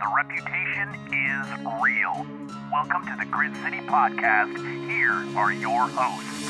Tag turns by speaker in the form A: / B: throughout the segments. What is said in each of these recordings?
A: The reputation is real. Welcome to the Grit City Podcast. Here are your hosts.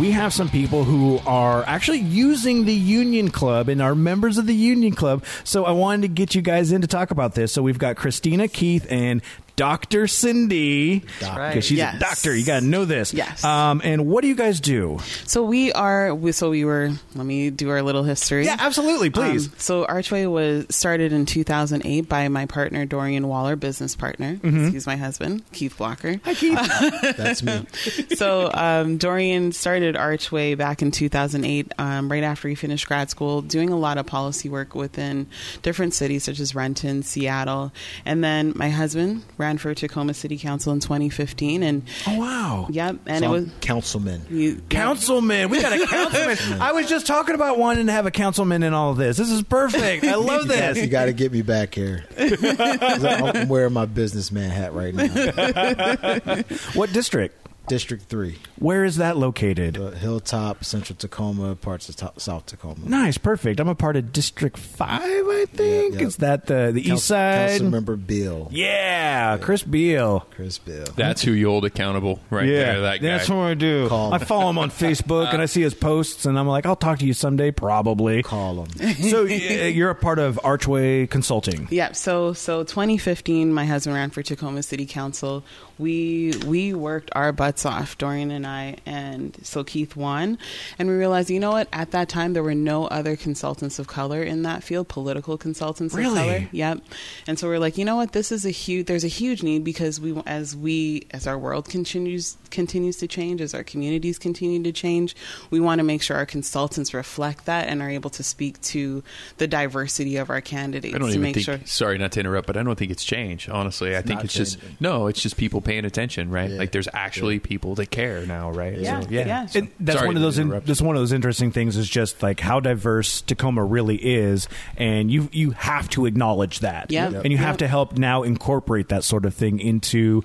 B: we have some people who are actually using the Union Club and are members of the Union Club. So I wanted to get you guys in to talk about this. So we've got Christina, Keith, and Dr. Cindy.
C: Right.
B: Because she's
C: Yes.
B: a doctor. You got to know this.
C: Yes.
B: Um, and what do you guys do?
C: So we are. We, so we were. Let me do our little history.
B: Yeah, absolutely. Please.
C: Um, so Archway was started in 2008 by my partner Dorian Waller, business partner.
B: Mm-hmm.
C: He's my husband, Keith Blocker.
B: Hi, Keith.
D: That's me.
C: so um, Dorian started Archway back in 2008, um, right after he finished grad school, doing a lot of policy work within different cities such as Renton, Seattle, and then my husband ran for Tacoma City Council in 2015, and
B: oh, wow.
C: yep, and
D: So
C: it
D: I'm
C: was.
D: councilman.
C: You,
B: Councilman. We got a councilman. I was just talking about wanting to have a councilman in all of this. This is perfect. I love this.
D: You got to get me back here. I'm wearing my businessman hat right now.
B: What district?
D: District three,
B: Where is that located?
D: the Hilltop, Central Tacoma, parts of to- South Tacoma.
B: Nice, perfect. I'm a part of District Five, I think.
D: Yeah, yeah.
B: Is that the the
D: Council-
B: East Side?
D: Councilmember Bill,
B: Yeah, Chris Beale.
D: Chris Bill.
E: That's who you hold accountable right there. That guy.
B: that's what I do.
D: Call
B: I follow him on Facebook and I see his posts, and I'm like, I'll talk to you someday, probably.
D: Call him.
B: so uh, you're a part of Archway Consulting.
C: Yeah, so so 2015, my husband ran for Tacoma City Council. We we worked our butts off, Dorian and I, and so Keith won. And we realized, you know what? At that time, there were no other consultants of color in that field, political consultants
B: Really?
C: of color. Yep. And so we're like, you know what? This is a huge. There's a huge need because we, as we, as our world continues continues to change, as our communities continue to change, we want to make sure our consultants reflect that and are able to speak to the diversity of our candidates
E: I don't
C: to
E: even
C: make
E: think.
C: sure.
E: Sorry, not to interrupt, but I don't think it's changed. Honestly, I think
D: not
E: it's just no. It's just people paying attention, right?
D: Yeah.
E: Like there's actually people that care now, right?
C: Yeah,
E: So,
C: yeah.
B: And that's
E: Sorry
B: one of those. In, that's one of those interesting things. Is just like how diverse Tacoma really is, and you you have to acknowledge that.
C: Yep.
B: And you have
C: Yep.
B: to help now incorporate that sort of thing into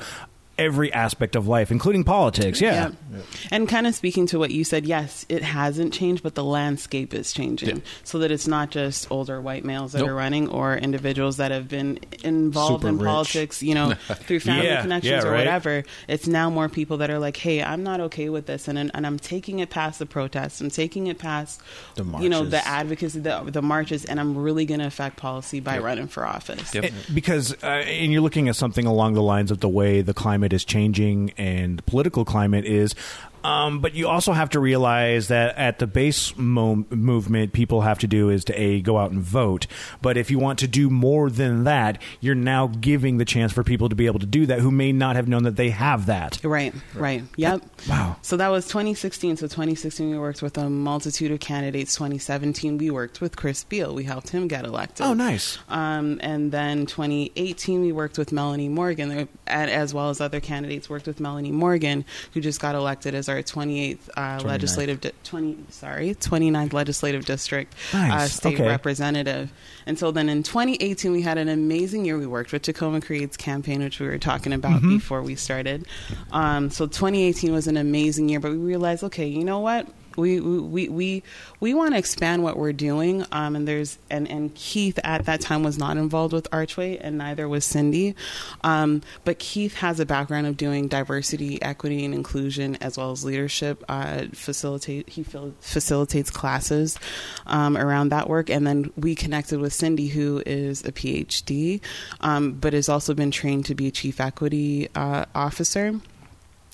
B: every aspect of life, including politics. Yeah.
C: Yeah. And kind of speaking to what you said, yes, it hasn't changed, but the landscape is changing.
E: Yeah.
C: So that it's not just older white males that
E: Nope.
C: are running or individuals that have been involved
D: Super
C: in
D: rich.
C: politics, you know, through family
B: Yeah,
C: connections
B: yeah,
C: or
B: right.
C: whatever. It's now more people that are like, hey, I'm not okay with this. And, and I'm taking it past the protests. I'm taking it past,
D: The
C: you know, the advocacy, the, the marches, and I'm really going to affect policy by running for office.
E: Yep.
B: And- because uh, and you're looking at something along the lines of the way the climate is changing and the political climate is um, but you also have to realize that at the base mo- movement, people have to do is to a go out and vote. But if you want to do more than that, you're now giving the chance for people to be able to do that who may not have known that they have that.
C: Right, right. Yep.
B: Wow.
C: So that was 2016. So 2016, we worked with a multitude of candidates. 2017, we worked with Chris Beale. We helped him get elected.
B: Oh, nice.
C: Um, and then 2018, we worked with Melanie Morgan, as well as other candidates. Worked with Melanie Morgan, who just got elected as our 28th uh,
D: 29th.
C: legislative di- 20 sorry 29th legislative district uh, state
B: Okay.
C: representative. And so then in 2018, we had an amazing year. We worked with Tacoma Creates campaign, which we were talking about
B: Mm-hmm.
C: before we started. Um, so 2018 was an amazing year, but we realized, okay, you know what? We we we we want to expand what we're doing, um, and there's and and Keith at that time was not involved with Archway, and neither was Cindy, um, but Keith has a background of doing diversity, equity, and inclusion as well as leadership. Uh, facilitate he facilitates classes um, around that work, and then we connected with Cindy, who is a PhD, um, but has also been trained to be a chief equity uh, officer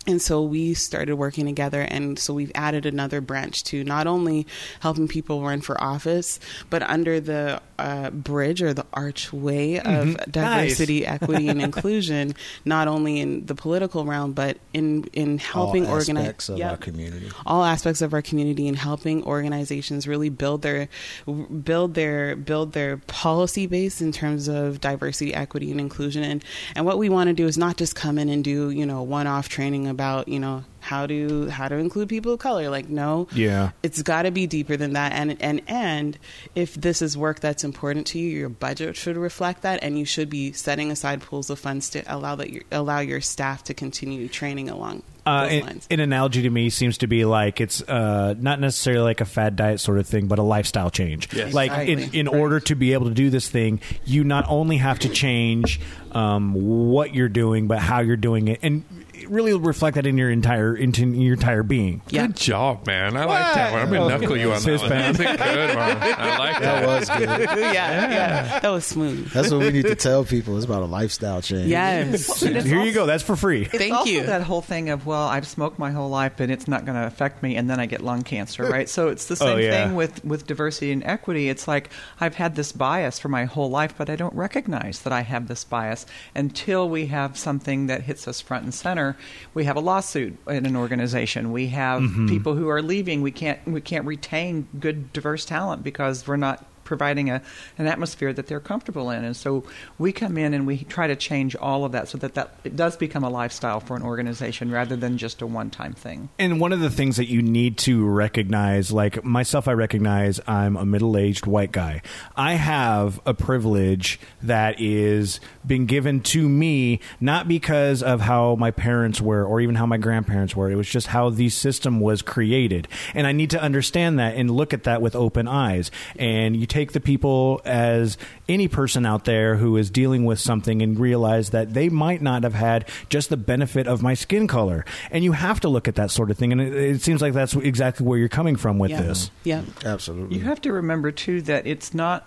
C: And so we started working together, and so we've added another branch to not only helping people run for office, but under the uh, bridge or the archway of diversity, equity, and inclusion, not only in the political realm, but in in helping
D: All
C: organize
D: aspects of
C: Yep.
D: our community.
C: all aspects of our community and helping organizations really build their build their build their policy base in terms of diversity equity and inclusion and and what we want to do is not just come in and do you know one off training about you know how to how to include people of color like no
B: Yeah.
C: it's got to be deeper than that and and and if this is work that's important to you your budget should reflect that and you should be setting aside pools of funds to allow that your, allow your staff to continue training along
B: Uh,
C: those
B: an,
C: lines
B: an analogy to me seems to be like it's uh, not necessarily like a fad diet sort of thing, but a lifestyle change.
E: Yes.
B: Like in,
C: Exactly.
B: in order to be able to do this thing, you not only have to change um, what you're doing, but how you're doing it, and really reflect that in your entire into your entire being.
C: yeah
E: Good job, man. I like that one. I'm gonna knuckle you on that
B: Fist
E: one. That's a good one. I like
D: That
E: that.
D: was good.
C: yeah, yeah, that was smooth.
D: That's what we need to tell people. It's about a lifestyle change.
C: Yes.
F: But it's
B: Here you go. That's for free.
F: It's
C: Thank
F: also
C: you.
F: that whole thing of well, I've smoked my whole life, and it's not going to affect me, and then I get lung cancer, right? So it's the
B: Oh,
F: same
B: yeah.
F: thing with with diversity and equity. It's like I've had this bias for my whole life, but I don't recognize that I have this bias until we have something that hits us front and center. We have a lawsuit in an organization. We have
B: Mm-hmm.
F: people who are leaving. We can't we can't retain good diverse talent because we're not providing a, an atmosphere that they're comfortable in. And so we come in and we try to change all of that so that, that it does become a lifestyle for an organization rather than just a one time thing.
B: And one of the things that you need to recognize, like myself, I recognize I'm a middle aged white guy. I have a privilege that is being given to me, not because of how my parents were or even how my grandparents were. It was just how the system was created. And I need to understand that and look at that with open eyes. And you take the people as any person out there who is dealing with something and realize that they might not have had just the benefit of my skin color. And you have to look at that sort of thing. And it, it seems like that's exactly where you're coming from with
C: yeah.
B: this.
C: Yeah.
D: Absolutely.
F: You have to remember too that it's not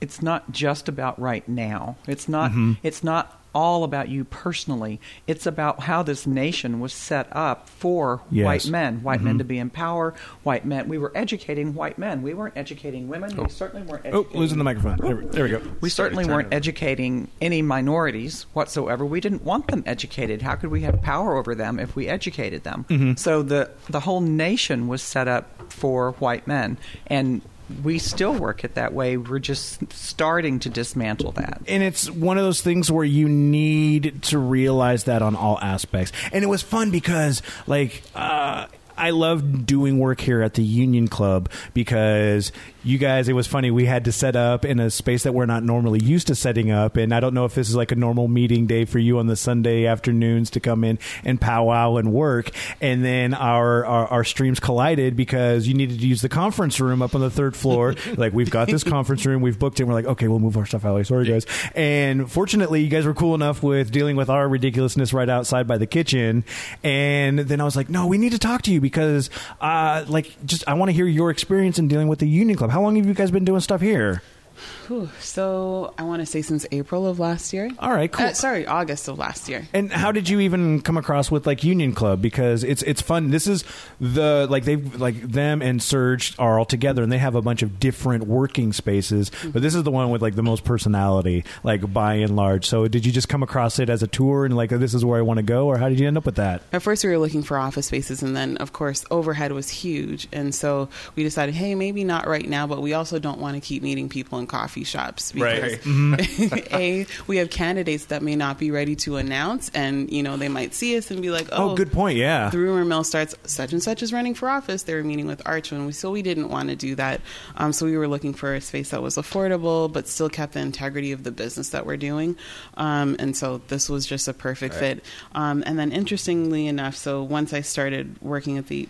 F: it's not just about right now. It's not mm-hmm. it's not all about you personally. It's about how this nation was set up for
B: Yes.
F: white men, white men to be in power, white men. We were educating white men. We weren't educating women. We certainly weren't
B: Oh, losing the microphone. There, we- there we go.
F: We certainly weren't educating any minorities whatsoever. We didn't want them educated. How could we have power over them if we educated them?
B: Mm-hmm.
F: So the the whole nation was set up for white men, and we still work it that way. We're just starting to dismantle that.
B: and it's one of those things where you need to realize that on all aspects and it was fun because like uh I love doing work here at the Union Club because you guys, it was funny. We had to set up in a space that we're not normally used to setting up. And I don't know if this is like a normal meeting day for you on the Sunday afternoons to come in and powwow and work. And then our, our, our streams collided because you needed to use the conference room up on the third floor. like, we've got this conference room, we've booked it. We're like, okay, we'll move our stuff out. Sorry, guys. And fortunately, you guys were cool enough with dealing with our ridiculousness right outside by the kitchen. And then I was like, no, we need to talk to you because, uh, like, just I want to hear your experience in dealing with the Union Club. How long have you guys been doing stuff here?
C: Whew. So I want to say since April of last year.
B: All right, cool.
C: Uh, sorry, August of last year.
B: And how did you even come across with like Union Club? Because it's it's fun. This is the like they've like them and Surge are all together, and they have a bunch of different working spaces. But this is the one with like the most personality, like by and large. So did you just come across it as a tour and like this is where I want to go, or how did you end up with that?
C: At first, we were looking for office spaces, and then, of course, overhead was huge. And so we decided, hey, maybe not right now, but we also don't want to keep meeting people in coffee shops. Because, A, we have candidates that may not be ready to announce, and, you know, they might see us and be like, oh,
B: Oh, good point. Yeah.
C: the rumor mill starts such and such is running for office. They were meeting with Archway, we so we didn't want to do that. Um, so we were looking for a space that was affordable, but still kept the integrity of the business that we're doing. Um, and so this was just a perfect fit. Um, and then interestingly enough, so once I started working at the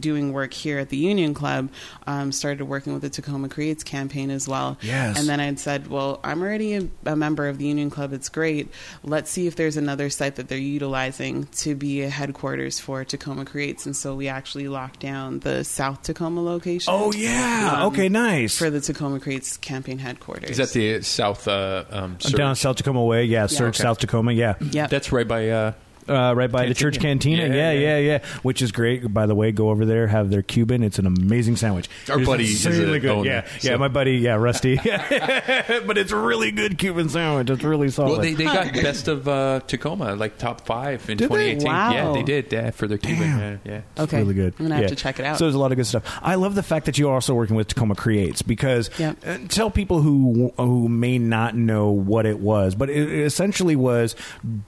C: doing work here at the Union Club, um, started working with the Tacoma Creates campaign as well.
B: Yes.
C: And then I'd said, well, I'm already a, a member of the Union Club. It's great. Let's see if there's another site that they're utilizing to be a headquarters for Tacoma Creates. And so we actually locked down the South Tacoma location.
B: Oh yeah.
C: Um,
B: okay. Nice.
C: For the Tacoma Creates campaign headquarters.
E: Is that the South? Uh, um,
B: down South Tacoma way. Yeah. Surge
E: Okay.
B: South Tacoma. Yeah.
C: Yep.
E: That's right by uh,
B: uh, right by the church cantina.
E: Cantina.
B: Yeah,
E: Yeah,
B: yeah,
E: yeah.
B: yeah, Which is great. By the way, go over there, have their Cuban. It's an amazing sandwich.
E: Our
B: It's
E: buddy is
B: insanely
E: a
B: good.
E: owner,
B: yeah,
E: so-
B: yeah. My buddy, yeah, Rusty. but it's a really good Cuban sandwich. It's really solid.
E: Well, they, they got best of uh, Tacoma, like top five in
B: Did they?
E: 2018.
C: Wow.
E: Yeah, they did. Yeah, for their Cuban.
B: Damn.
E: Yeah, yeah.
B: It's
C: Okay.
B: really good.
C: I'm gonna have
B: Yeah.
C: to check it out.
B: So there's a lot of good stuff. I love the fact that you're also working with Tacoma Creates because
C: Yep.
B: uh, tell people who who may not know what it was, but it essentially was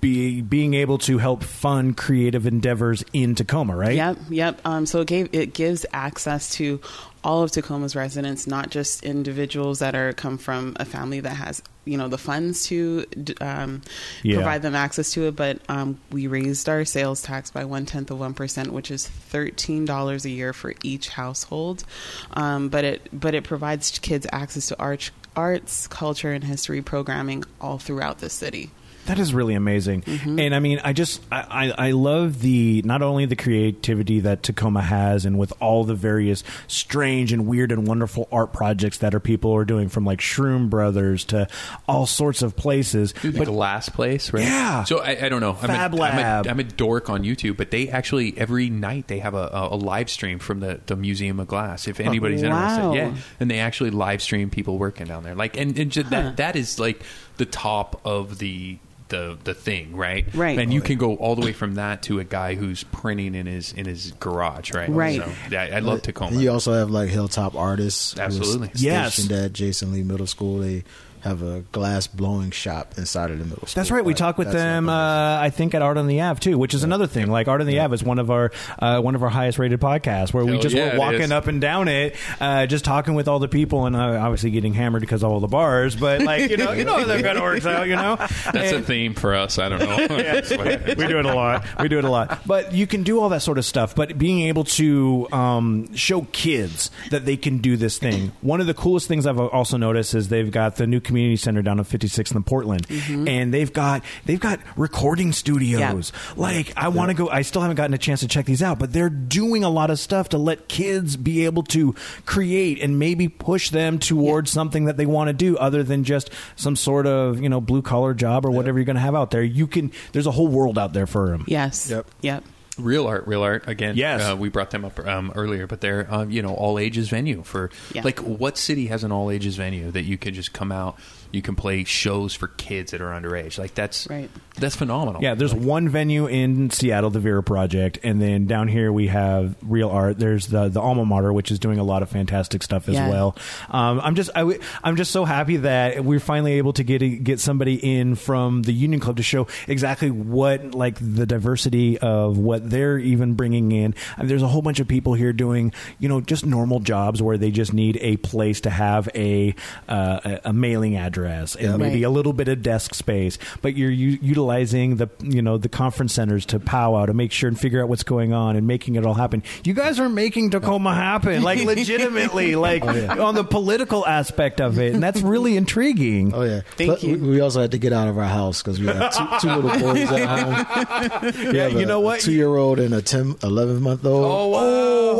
B: be, being able to help fund creative endeavors in Tacoma, right?
C: Yep, yep. Um, so it gave it gives access to all of Tacoma's residents, not just individuals that are come from a family that has you know the funds to um,
B: Yeah.
C: provide them access to it. But um, we raised our sales tax by one tenth of one percent, which is thirteen dollars a year for each household. Um, but it but it provides kids access to arts, arts, culture, and history programming all throughout the city.
B: That is really amazing,
C: Mm-hmm.
B: and I mean, I just I, I I love the not only the creativity that Tacoma has, and with all the various strange and weird and wonderful art projects that our people are doing, from like Shroom Brothers to all sorts of places.
E: Dude, the glass place, right?
B: Yeah.
E: So I, I don't know. I'm
B: Fab
E: a,
B: Lab.
E: I'm, a, I'm a dork on YouTube, but they actually every night they have a, a, a live stream from the, the Museum of Glass. If anybody's
C: Wow.
E: interested, yeah, and they actually live stream people working down there. Like, and, and just that that is like the top of the. The, the thing right
C: Right.
E: and you can go all the way from that to a guy who's printing in his in his garage right
C: Right.
E: so yeah I love Tacoma
D: And you also have like Hilltop artists. who is
E: Absolutely.
B: Yes.
D: Stationed at Jason Lee Middle School. They have a glass blowing shop inside of the middle school.
B: That's right. We
D: Like,
B: talked with
D: that's
B: them. Uh, I think at Art on the Ave too, which is another thing. Like Art on the Ave is one of our uh, one of our highest rated podcasts, where we just
E: yeah,
B: were walking up and down it, uh, just talking with all the people, and uh, obviously getting hammered because of all the bars. But like you know, you know how that kind of works out. You know,
E: that's a theme for us I don't know That's what it is.
B: we do it a lot. We do it a lot. But you can do all that sort of stuff. But being able to um, show kids that they can do this thing. One of the coolest things I've also noticed is they've got the new community center down on 56th and Portland, mm-hmm. and they've got they've got recording studios. Like I want to go. I still haven't gotten a chance to check these out, but they're doing a lot of stuff to let kids be able to create and maybe push them towards something that they want to do, other than just some sort of you know blue collar job or whatever you're going to have out there. You can. There's a whole world out there for them.
C: Yes.
D: Yep.
C: Yep.
E: Real art, real art. Again,
B: Yes.
E: uh, we brought them up um, earlier, but they're um, you know all ages venue for
C: Yeah.
E: like what city has an all ages venue that you could just come out, you can play shows for kids that are underage. Like that's
C: Right.
E: that's phenomenal.
B: Yeah, there's one venue in Seattle, the Vera Project, and then down here we have Real Art. There's the the Alma Mater, which is doing a lot of fantastic stuff as
C: Yeah.
B: well. Um, I'm just I, w- I'm just so happy that we're finally able to get a, get somebody in from the Union Club to show exactly what like the diversity of what they're even bringing in. And there's a whole bunch of people here doing you know just normal jobs where they just need a place to have a uh, a, a mailing address and
D: Yeah.
B: maybe
C: Right.
B: a little bit of desk space, but you're u- utilizing the you know the conference centers to powwow to make sure and figure out what's going on and making it all happen. You guys are making Tacoma happen, like legitimately, like oh, on the political aspect of it, and that's really intriguing.
D: Oh yeah.
C: Thank
D: But
C: you.
D: We, we also had to get out of our house because we have two, two little boys at home.
B: Yeah, you know what?
D: Two year old and a 10, 11 month old.
B: Oh wow!
D: Oh,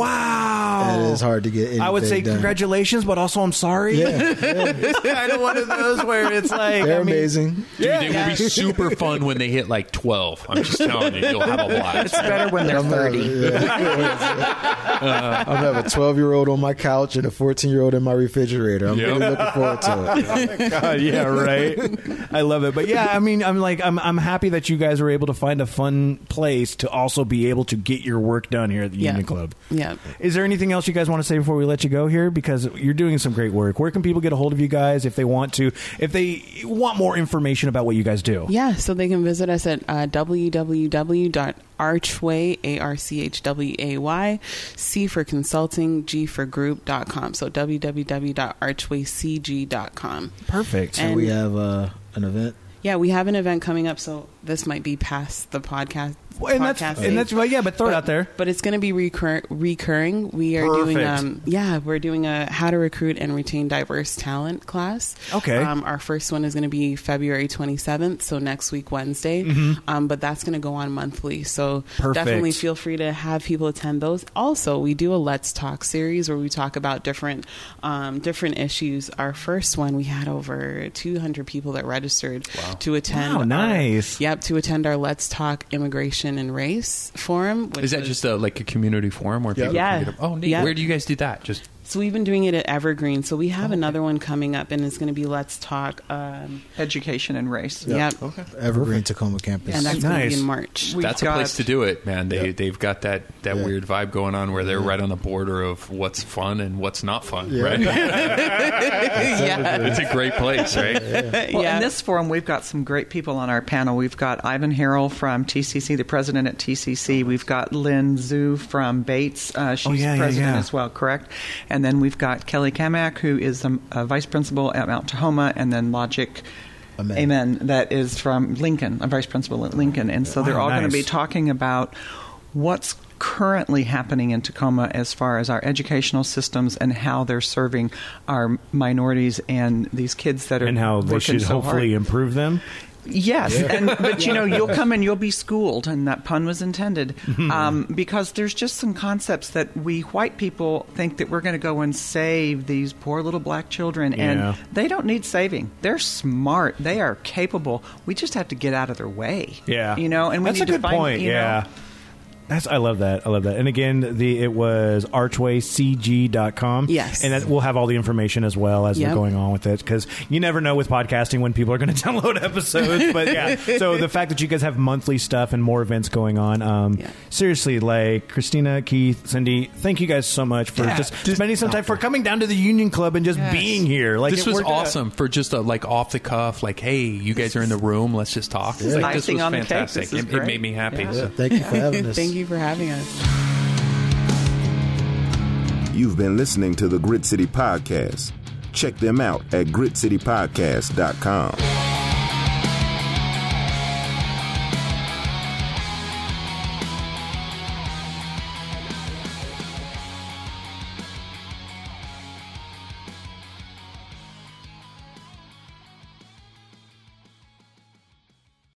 D: And it's oh. hard to get. Anything
B: I would say
D: done.
B: congratulations, but also I'm sorry.
D: Yeah, yeah.
B: it's kind of one of those where it's like
D: they're
B: I mean,
D: amazing.
E: Dude,
B: Yeah.
E: they will be super fun when they hit like twelve. I'm just telling you, you'll have a blast.
F: It's better when they're
D: I'm having,
F: 30.
D: yeah. I'm having a 12 year old on my couch and a 14 year old in my refrigerator. I'm
E: Yep.
D: really looking forward to it.
B: Oh God, yeah, right. I love it, but yeah, I mean, I'm like, I'm, I'm happy that you guys were able to find a fun place to also be able to get your work done here at the
C: Yeah.
B: Union Club.
C: Yeah.
B: Is there anything else you guys want to say before we let you go here? Because you're doing some great work. Where can people get a hold of you guys if they want to, if they want more information about what you guys do?
C: Yeah, so they can visit us at uh, www.archway, A-R-C-H-W-A-Y, C for consulting, G for group.com. So www.archwaycg.com.
B: Perfect.
C: And-
D: we have uh, an event.
C: Yeah, we have an event coming up, so this might be past the podcast.
B: Well, and that's
C: podcast
B: and that's well, yeah, but throw it out there.
C: But it's going to be recur- recurring. We are doing, um, yeah, we're doing a how to recruit and retain diverse talent class.
B: Okay.
C: Um, our first one is going to be February 27th, so next week Wednesday. Um, but that's going to go on monthly. So
B: Mm-hmm. Perfect.
C: definitely feel free to have people attend those. Also, we do a Let's Talk series where we talk about different um, different issues. Our first one, we had over 200 people that registered to attend.
B: Wow, nice.
C: yeah, up to attend our Let's Talk Immigration and Race forum. which
E: Is that
C: was-
E: just a, like a community forum where people
C: Yeah.
E: can get up? Oh, neat.
C: Yeah.
E: Where do you guys do that? Just
C: So we've been doing it at Evergreen. So we have another one coming up, and it's going to be Let's Talk. Um,
F: Education and race.
C: Yep.
D: Evergreen Tacoma campus.
C: And that's going to
B: Nice.
C: be in March.
F: We've
E: that's a
F: got-
E: place to do it, man. They
D: Yeah.
E: they've got that that
D: Yeah.
E: weird vibe going on where they're right on the border of what's fun and what's not fun.
D: Yeah.
E: Right?
C: yeah.
E: it's a great place, right?
F: Well,
C: yeah.
F: in this forum, we've got some great people on our panel. We've got Ivan Harrell from TCC, the president at TCC. We've got Lin Zhou from Bates. Uh, she's
B: Oh, yeah, yeah,
F: president
B: yeah.
F: as well, correct? And then we've got Kelly Kamak, who is a, a uh, vice principal at Mount Tahoma, and then Logic.
D: Amen.
F: Amen. That is from Lincoln, a vice principal at Lincoln. And so they're
B: Wow,
F: all going to be talking about what's currently happening in Tacoma as far as our educational systems and how they're serving our minorities and these kids that are
B: and how they should
F: so
B: hopefully
F: hard.
B: improve them.
F: Yes, and, but you know you'll come and you'll be schooled, and that pun was intended, um, because there's just some concepts that we white people think that we're going to go and save these poor little black children,
B: Yeah.
F: and they don't need saving. They're smart, they are capable. We just have to get out of their way.
B: Yeah,
F: you know, and we
B: that's
F: need
B: a
F: to
B: good
F: find,
B: point.
F: you know,
B: yeah. That's I love that. I love that. And again, the it was archwaycg.com.
C: Yes.
B: And that, we'll have all the information as well as
C: Yep.
B: we're going on with it cuz you never know with podcasting when people are going to download episodes, but yeah. So the fact that you guys have monthly stuff and more events going on um
C: Yeah.
B: seriously like Christina, Keith, Cindy, thank you guys so much for
E: Yeah.
B: just
E: Just-
B: spending some time for coming down to the Union Club and just being here. Like
E: this
B: it
E: was
B: worked out.
E: awesome for just a like off the cuff, like, hey, you guys are in the room, let's just talk. It's Like, this was
F: on the cake.
E: fantastic.
F: This
E: it, it made me happy.
F: Yeah.
E: So.
D: Yeah, thank you for having us.
C: Thank you for having us.
G: You've been listening to the Grit City Podcast. Check them out at gritcitypodcast.com.